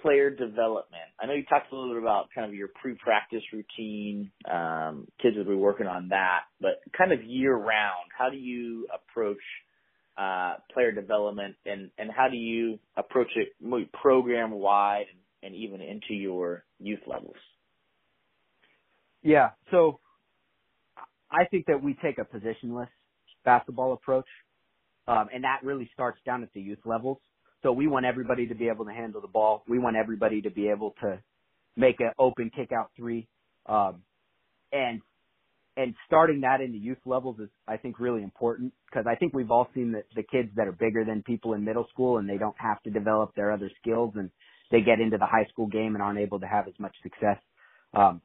player development? I know you talked a little bit about kind of your pre-practice routine. Um, kids will be working on that, but kind of year round, how do you approach uh, player development, and and how do you approach it program wide and, and even into your youth levels? Yeah. So I think that we take a positionless basketball approach, um, and that really starts down at the youth levels. So we want everybody to be able to handle the ball. We want everybody to be able to make an open kick out three, um, and and starting that in the youth levels is I think really important because I think we've all seen the, the kids that are bigger than people in middle school and they don't have to develop their other skills and they get into the high school game and aren't able to have as much success. Um,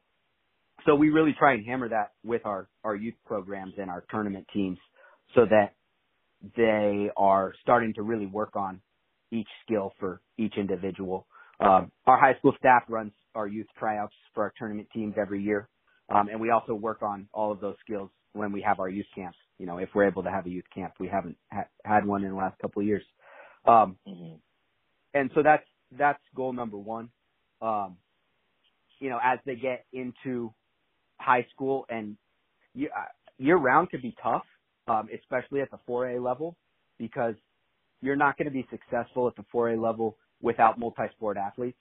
so we really try and hammer that with our, our youth programs and our tournament teams so that they are starting to really work on each skill for each individual. Um, our high school staff runs our youth tryouts for our tournament teams every year. Um, and we also work on all of those skills when we have our youth camps. You know, if we're able to have a youth camp, we haven't ha- had one in the last couple of years. Um, mm-hmm. and so that's, that's goal number one. Um, you know, as they get into high school and year, uh, year round could be tough, um, especially at the 4A level because you're not going to be successful at the 4A level without multi-sport athletes.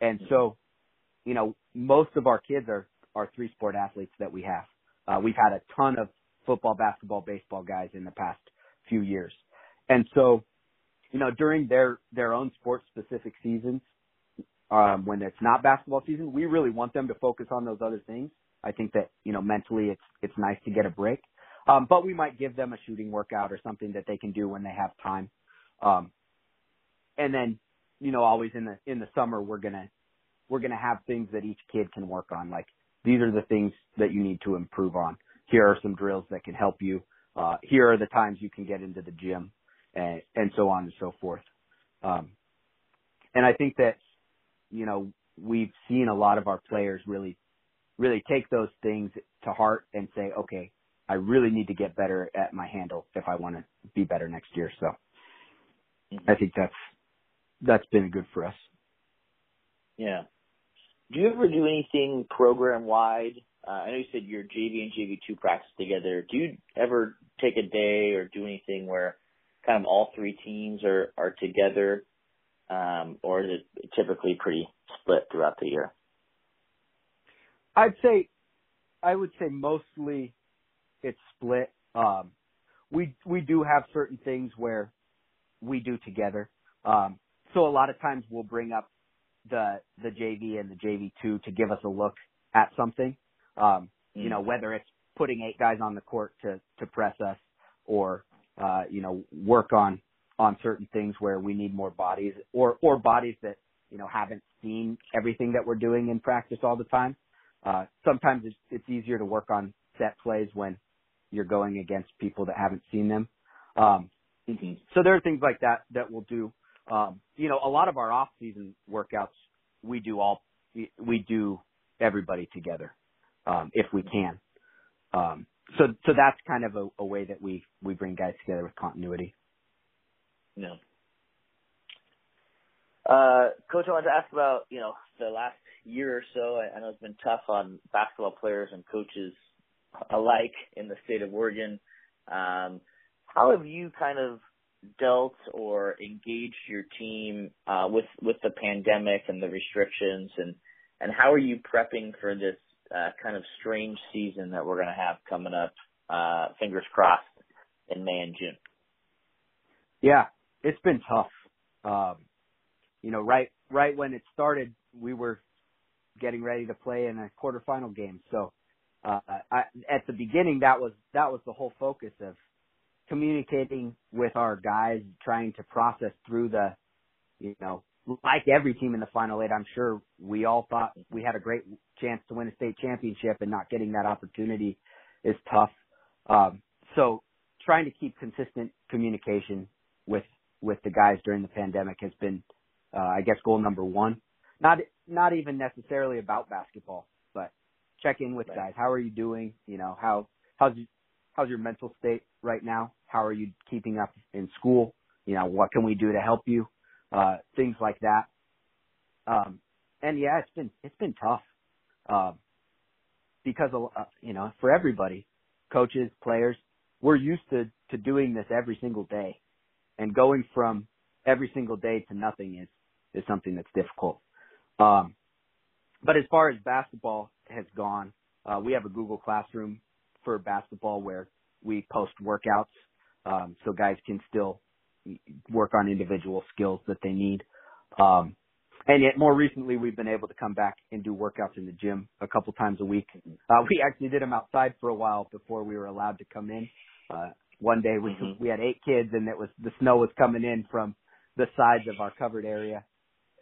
And so, you know, most of our kids are, are three sport athletes that we have. Uh, we've had a ton of football, basketball, baseball guys in the past few years. And so you know, during their their own sports specific seasons, um, when it's not basketball season, we really want them to focus on those other things. I think that you know mentally it's it's nice to get a break, um, but we might give them a shooting workout or something that they can do when they have time. Um, and then you know always in the in the summer we're gonna we're gonna have things that each kid can work on. Like these are the things that you need to improve on. Here are some drills that can help you. Uh, here are the times you can get into the gym, and and so on and so forth. Um, and I think that you know we've seen a lot of our players really really take those things to heart and say, okay, I really need to get better at my handle if I want to be better next year. So I think that's that's been good for us. Yeah. Do you ever do anything program wide? Uh, I know you said your JV and JV two practice together. Do you ever take a day or do anything where kind of all three teams are are together, um, or is it typically pretty split throughout the year? I'd say, I would say mostly it's split. Um, we we do have certain things where we do together. Um, so a lot of times we'll bring up the the JV and the JV two to give us a look at something. Um, mm. You know, whether it's putting eight guys on the court to to press us, or uh, you know, work on on certain things where we need more bodies, or or bodies that you know haven't seen everything that we're doing in practice all the time. Uh, sometimes it's, it's easier to work on set plays when you're going against people that haven't seen them. Um, mm-hmm. So there are things like that that we'll do. Um, you know, a lot of our off-season workouts we do all we do everybody together um, if we can. Um, so so that's kind of a, a way that we we bring guys together with continuity. Yeah. Uh, Coach, I wanted to ask about you know the last year or so. I, I know it's been tough on basketball players and coaches alike in the state of Oregon. Um, how have you kind of dealt or engaged your team uh, with with the pandemic and the restrictions, and and how are you prepping for this uh, kind of strange season that we're going to have coming up? Uh, fingers crossed in May and June. Yeah, it's been tough. Um, you know, right right when it started, we were getting ready to play in a quarterfinal game. So uh, I, at the beginning, that was that was the whole focus of communicating with our guys, trying to process through the, you know, like every team in the final eight. I'm sure we all thought we had a great chance to win a state championship, and not getting that opportunity is tough. Um, so trying to keep consistent communication with with the guys during the pandemic has been, uh, I guess, goal number one. Not not even necessarily about basketball, check in with right. guys. How are you doing? You know, how how's how's your mental state right now? How are you keeping up in school? You know, what can we do to help you? Uh, things like that. Um, and yeah, it's been it's been tough uh, because uh, you know for everybody, coaches, players, we're used to to doing this every single day, and going from every single day to nothing is is something that's difficult. Um, but as far as basketball has gone, uh, we have a Google Classroom for basketball where we post workouts, um, so guys can still work on individual skills that they need. Um, and yet more recently, we've been able to come back and do workouts in the gym a couple times a week. Uh, we actually did them outside for a while before we were allowed to come in. Uh, one day we mm-hmm. we had eight kids and it was the snow was coming in from the sides of our covered area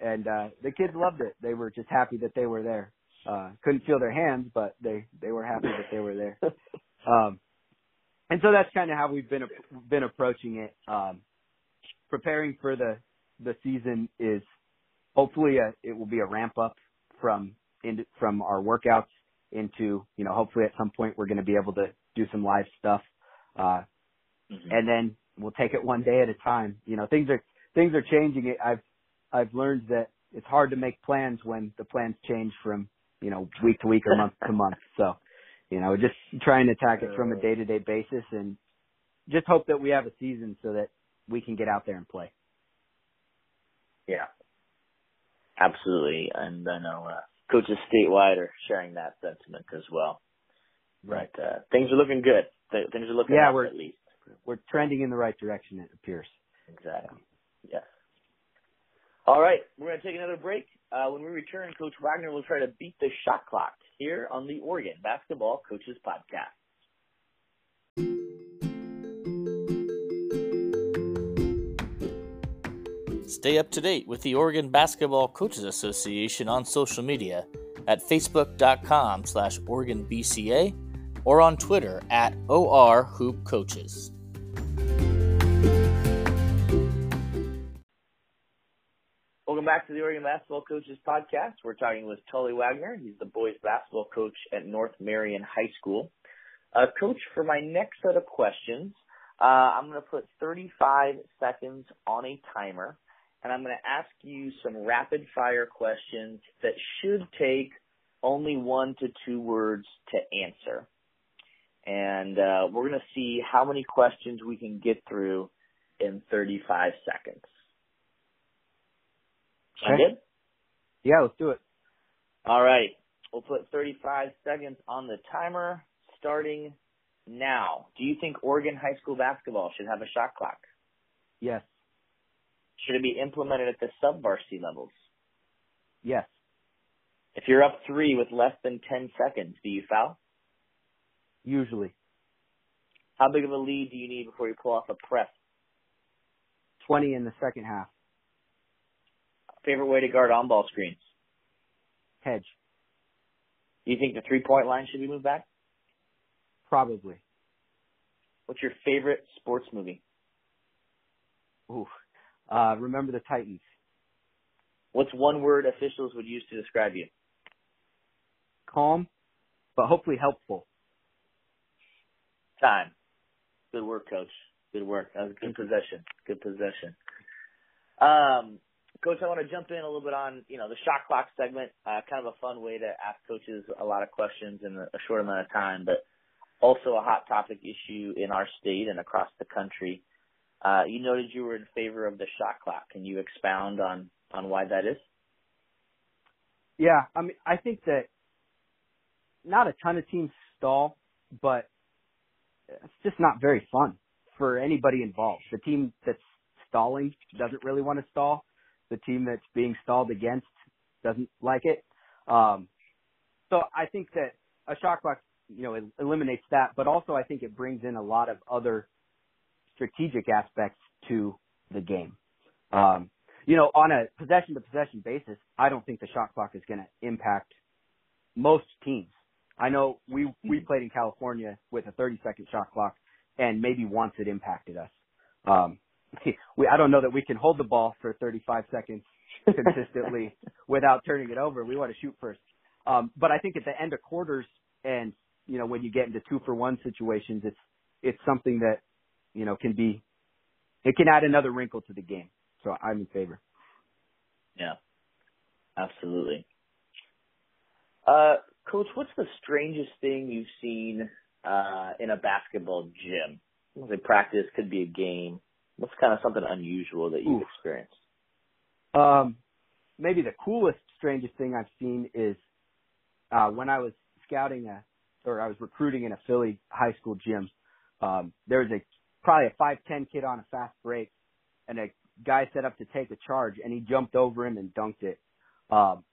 and uh the kids loved it. They were just happy that they were there. Uh couldn't feel their hands, but they they were happy that they were there. Um and so that's kind of how we've been been approaching it. Um preparing for the the season is hopefully a, it will be a ramp up from in, from our workouts into you know hopefully at some point we're going to be able to do some live stuff uh mm-hmm. and then we'll take it one day at a time you know things are things are changing i've I've learned that it's hard to make plans when the plans change from, you know, week to week or month to month. So, you know, just trying to attack it from a day to day basis and just hope that we have a season so that we can get out there and play. Yeah. Absolutely. And I know uh, coaches statewide are sharing that sentiment as well. Right. But, uh, things are looking good. Things are looking yeah, up we're, at least. We're trending in the right direction, it appears. Exactly. Yes. All right, we're going to take another break. Uh, when we return, Coach Wagner will try to beat the shot clock here on the Oregon Basketball Coaches Podcast. Stay up to date with the Oregon Basketball Coaches Association on social media at facebook.com slash OregonBCA or on Twitter at OR back to the Oregon Basketball Coaches Podcast. We're talking with Tully Wagner. He's the boys basketball coach at North Marion High School. Uh, coach, for my next set of questions, uh, I'm going to put 35 seconds on a timer, and I'm going to ask you some rapid fire questions that should take only one to two words to answer. And uh, we're going to see how many questions we can get through in 35 seconds. Sound Okay. good? Yeah, let's do it. All right. We'll put 35 seconds on the timer starting now. Do you think Oregon high school basketball should have a shot clock? Yes. Should it be implemented at the sub varsity levels? Yes. If you're up three with less than 10 seconds, do you foul? Usually. How big of a lead do you need before you pull off a press? 20 in the second half. Favorite way to guard on ball screens? Hedge. Do you think the three point line should be moved back? Probably. What's your favorite sports movie? Ooh. Uh, remember the Titans. What's one word officials would use to describe you? Calm, but hopefully helpful. Time. Good work, coach. Good work. That was good possession. Good possession. Um, coach, I want to jump in a little bit on, you know, the shot clock segment. Uh, kind of a fun way to ask coaches a lot of questions in a short amount of time, but also a hot topic issue in our state and across the country. Uh, you noted you were in favor of the shot clock. Can you expound on, on why that is? Yeah, I mean, I think that not a ton of teams stall, but it's just not very fun for anybody involved. The team that's stalling doesn't really want to stall. The team that's being stalled against doesn't like it. Um, so I think that a shot clock, you know, eliminates that, but also I think it brings in a lot of other strategic aspects to the game. Um, you know, on a possession to possession basis, I don't think the shot clock is going to impact most teams. I know we we played in California with a 30 second shot clock, and maybe once it impacted us. Um, we I don't know that we can hold the ball for 35 seconds consistently without turning it over. We want to shoot first. Um, but I think at the end of quarters and you know when you get into two for one situations, it's it's something that you know can be it can add another wrinkle to the game. So I'm in favor. Yeah, absolutely. Uh, Coach, what's the strangest thing you've seen uh, in a basketball gym? Was it practice? Could be a game. What's kind of something unusual that you've Oof. experienced? Um, maybe the coolest, strangest thing I've seen is uh, when I was scouting a, or I was recruiting in a Philly high school gym. Um, there was a probably a five ten kid on a fast break, and a guy set up to take a charge, and he jumped over him and dunked it. Um,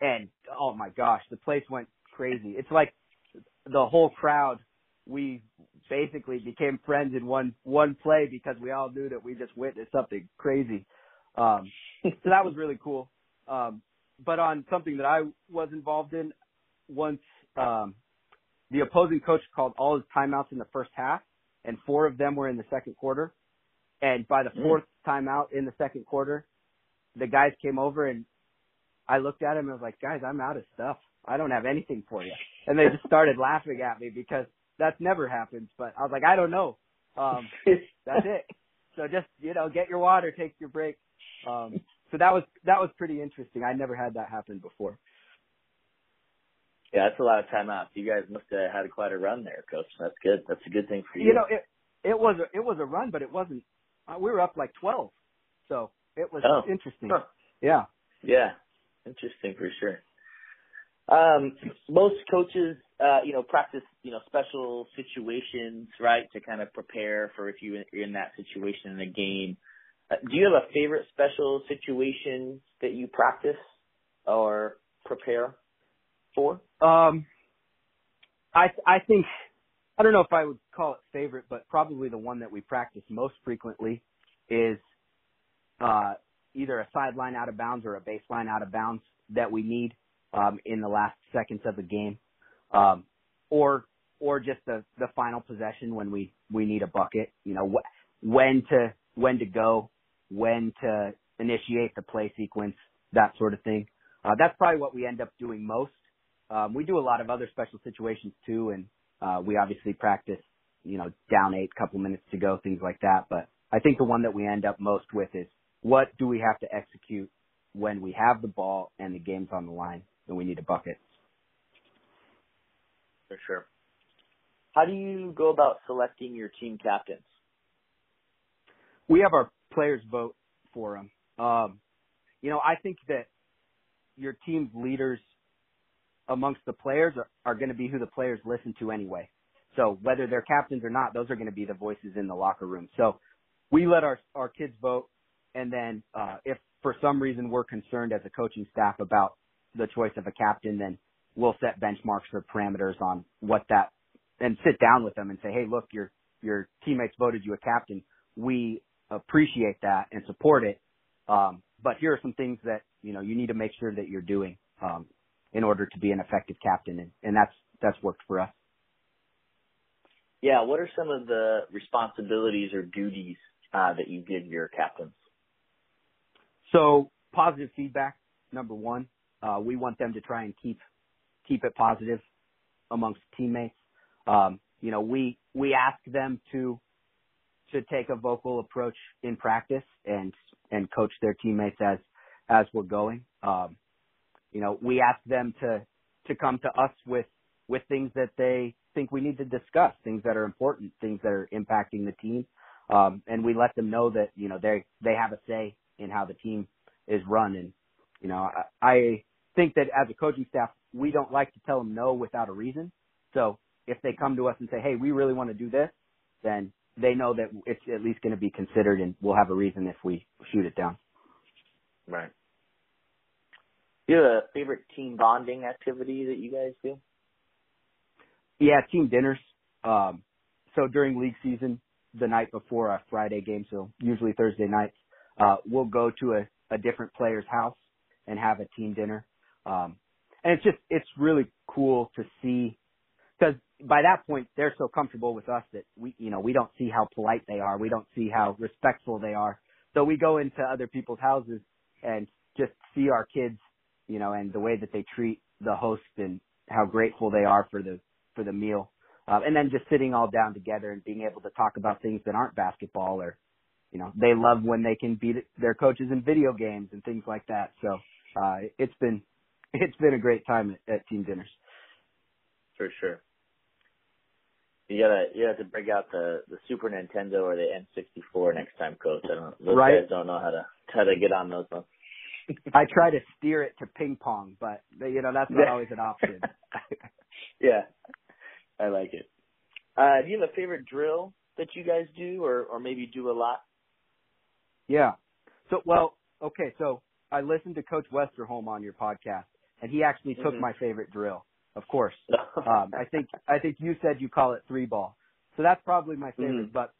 and oh my gosh, the place went crazy. It's like the whole crowd. We basically became friends in one one play because we all knew that we just witnessed something crazy. Um, so that was really cool. Um, but on something that I was involved in, once um, the opposing coach called all his timeouts in the first half, and four of them were in the second quarter. And by the Mm. fourth timeout in the second quarter, the guys came over and I looked at him and was like, "Guys, I'm out of stuff. I don't have anything for you." And they just started laughing at me because that's never happens. But I was like, "I don't know." Um, that's it. So just you know, get your water, take your break. Um, so that was that was pretty interesting. I never had that happen before. yeah, that's a lot of timeouts. You guys must have had quite a run there, Coach. That's good. That's a good thing for you. You know, it it was a, it was a run, but it wasn't. Uh, we were up like twelve, so it was Oh. interesting. Huh. Yeah. Yeah, interesting for sure. Um, most coaches, uh, you know, practice, you know, special situations, right, to kind of prepare for if you- you're in that situation in a game. Uh, do you have a favorite special situation that you practice or prepare for? Um, I I think I don't know if I would call it favorite, but probably the one that we practice most frequently is uh, either a sideline out of bounds or a baseline out of bounds that we need um, in the last seconds of the game, um, or or just the the final possession when we we need a bucket. You know wh- when to when to go, when to initiate the play sequence, that sort of thing. Uh, that's probably what we end up doing most. Um, we do a lot of other special situations too, and uh, we obviously practice, you know, down eight, couple minutes to go, things like that. But I think the one that we end up most with is what do we have to execute when we have the ball and the game's on the line and we need a bucket. For sure. How do you go about selecting your team captains? We have our players vote for them. Um, you know, I think that your team's leaders amongst the players are, are going to be who the players listen to anyway. So whether they're captains or not, those are going to be the voices in the locker room. So we let our our kids vote, and then uh, if for some reason we're concerned as a coaching staff about the choice of a captain, then we'll set benchmarks or parameters on what that, and sit down with them and say, hey, look, your your teammates voted you a captain. We appreciate that and support it, um, but here are some things that you know you need to make sure that you're doing. Um, in order to be an effective captain, and, and that's that's worked for us. Yeah, what are some of the responsibilities or duties uh, that you give your captains? So positive feedback, number one. Uh, we want them to try and keep keep it positive amongst teammates. Um, you know, we we ask them to to take a vocal approach in practice and and coach their teammates as as we're going. Um, you know, we ask them to to come to us with with things that they think we need to discuss, things that are important, things that are impacting the team, um, and we let them know that you know they they have a say in how the team is run. And you know, I, I think that as a coaching staff, we don't like to tell them no without a reason. So if they come to us and say, "Hey, we really want to do this," then they know that it's at least going to be considered, and we'll have a reason if we shoot it down. Right. Do you have a favorite team bonding activity that you guys do? Yeah, team dinners. Um, so during league season, the night before a Friday game, so usually Thursday nights, uh, we'll go to a, a different player's house and have a team dinner. Um, and it's just, it's really cool to see because by that point they're so comfortable with us that we, you know, we don't see how polite they are. We don't see how respectful they are. So we go into other people's houses and just see our kids you know, and the way that they treat the host and how grateful they are for the for the meal. Uh, and then just sitting all down together and being able to talk about things that aren't basketball or you know, they love when they can beat their coaches in video games and things like that. So, uh it's been it's been a great time at, at team dinners. For sure. You gotta you have to bring out the the Super Nintendo or the N64 next time, coach. I don't those right. guys don't know how to how to get on those ones. I try to steer it to ping pong, but you know that's not always an option. yeah, I like it. Uh, do you have a favorite drill that you guys do, or or maybe do a lot? Yeah. So well, okay. So I listened to Coach Westerholm on your podcast, and he actually took mm-hmm. my favorite drill. Of course. um, I think I think you said you call it three ball. So that's probably my favorite. Mm-hmm. But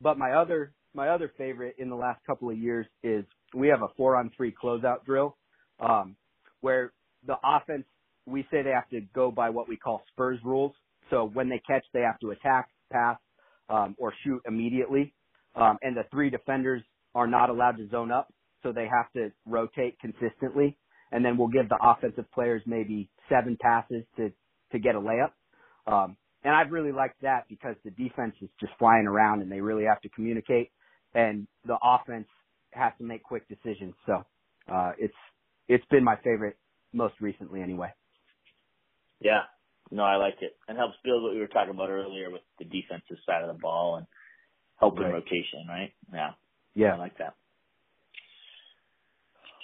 but my other my other favorite in the last couple of years is we have a four on three closeout drill, um, where the offense, we say they have to go by what we call Spurs rules. So when they catch, they have to attack, pass, um, or shoot immediately. Um, and the three defenders are not allowed to zone up. So they have to rotate consistently. And then we'll give the offensive players maybe seven passes to, to get a layup. Um, and I've really liked that because the defense is just flying around and they really have to communicate and the offense has to make quick decisions. So uh, it's it's been my favorite most recently, anyway. Yeah, no, I like it. And helps build what we were talking about earlier with the defensive side of the ball and helping right. rotation, right? Yeah, yeah, I like that.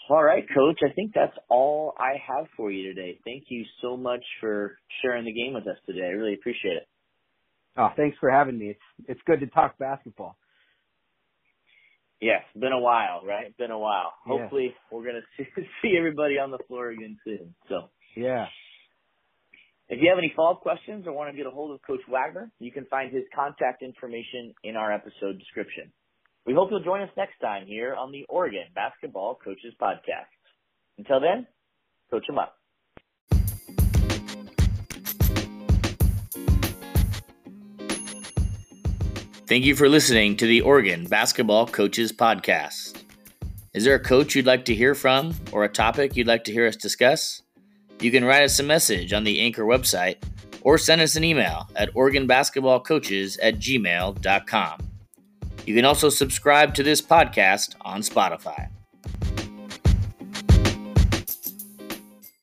All right, coach. I think that's all I have for you today. Thank you so much for sharing the game with us today. I really appreciate it. Oh, thanks for having me. It's it's good to talk basketball. Yes, been a while, right? Been a while. Yeah. Hopefully, we're gonna see, see everybody on the floor again soon. So, Yeah. if you have any follow-up questions or want to get a hold of Coach Wagner, you can find his contact information in our episode description. We hope you'll join us next time here on the Oregon Basketball Coaches Podcast. Until then, coach them up. Thank you for listening to the Oregon Basketball Coaches Podcast. Is there a coach you'd like to hear from or a topic you'd like to hear us discuss? You can write us a message on the Anchor website or send us an email at OregonBasketballCoaches at gmail.com. You can also subscribe to this podcast on Spotify.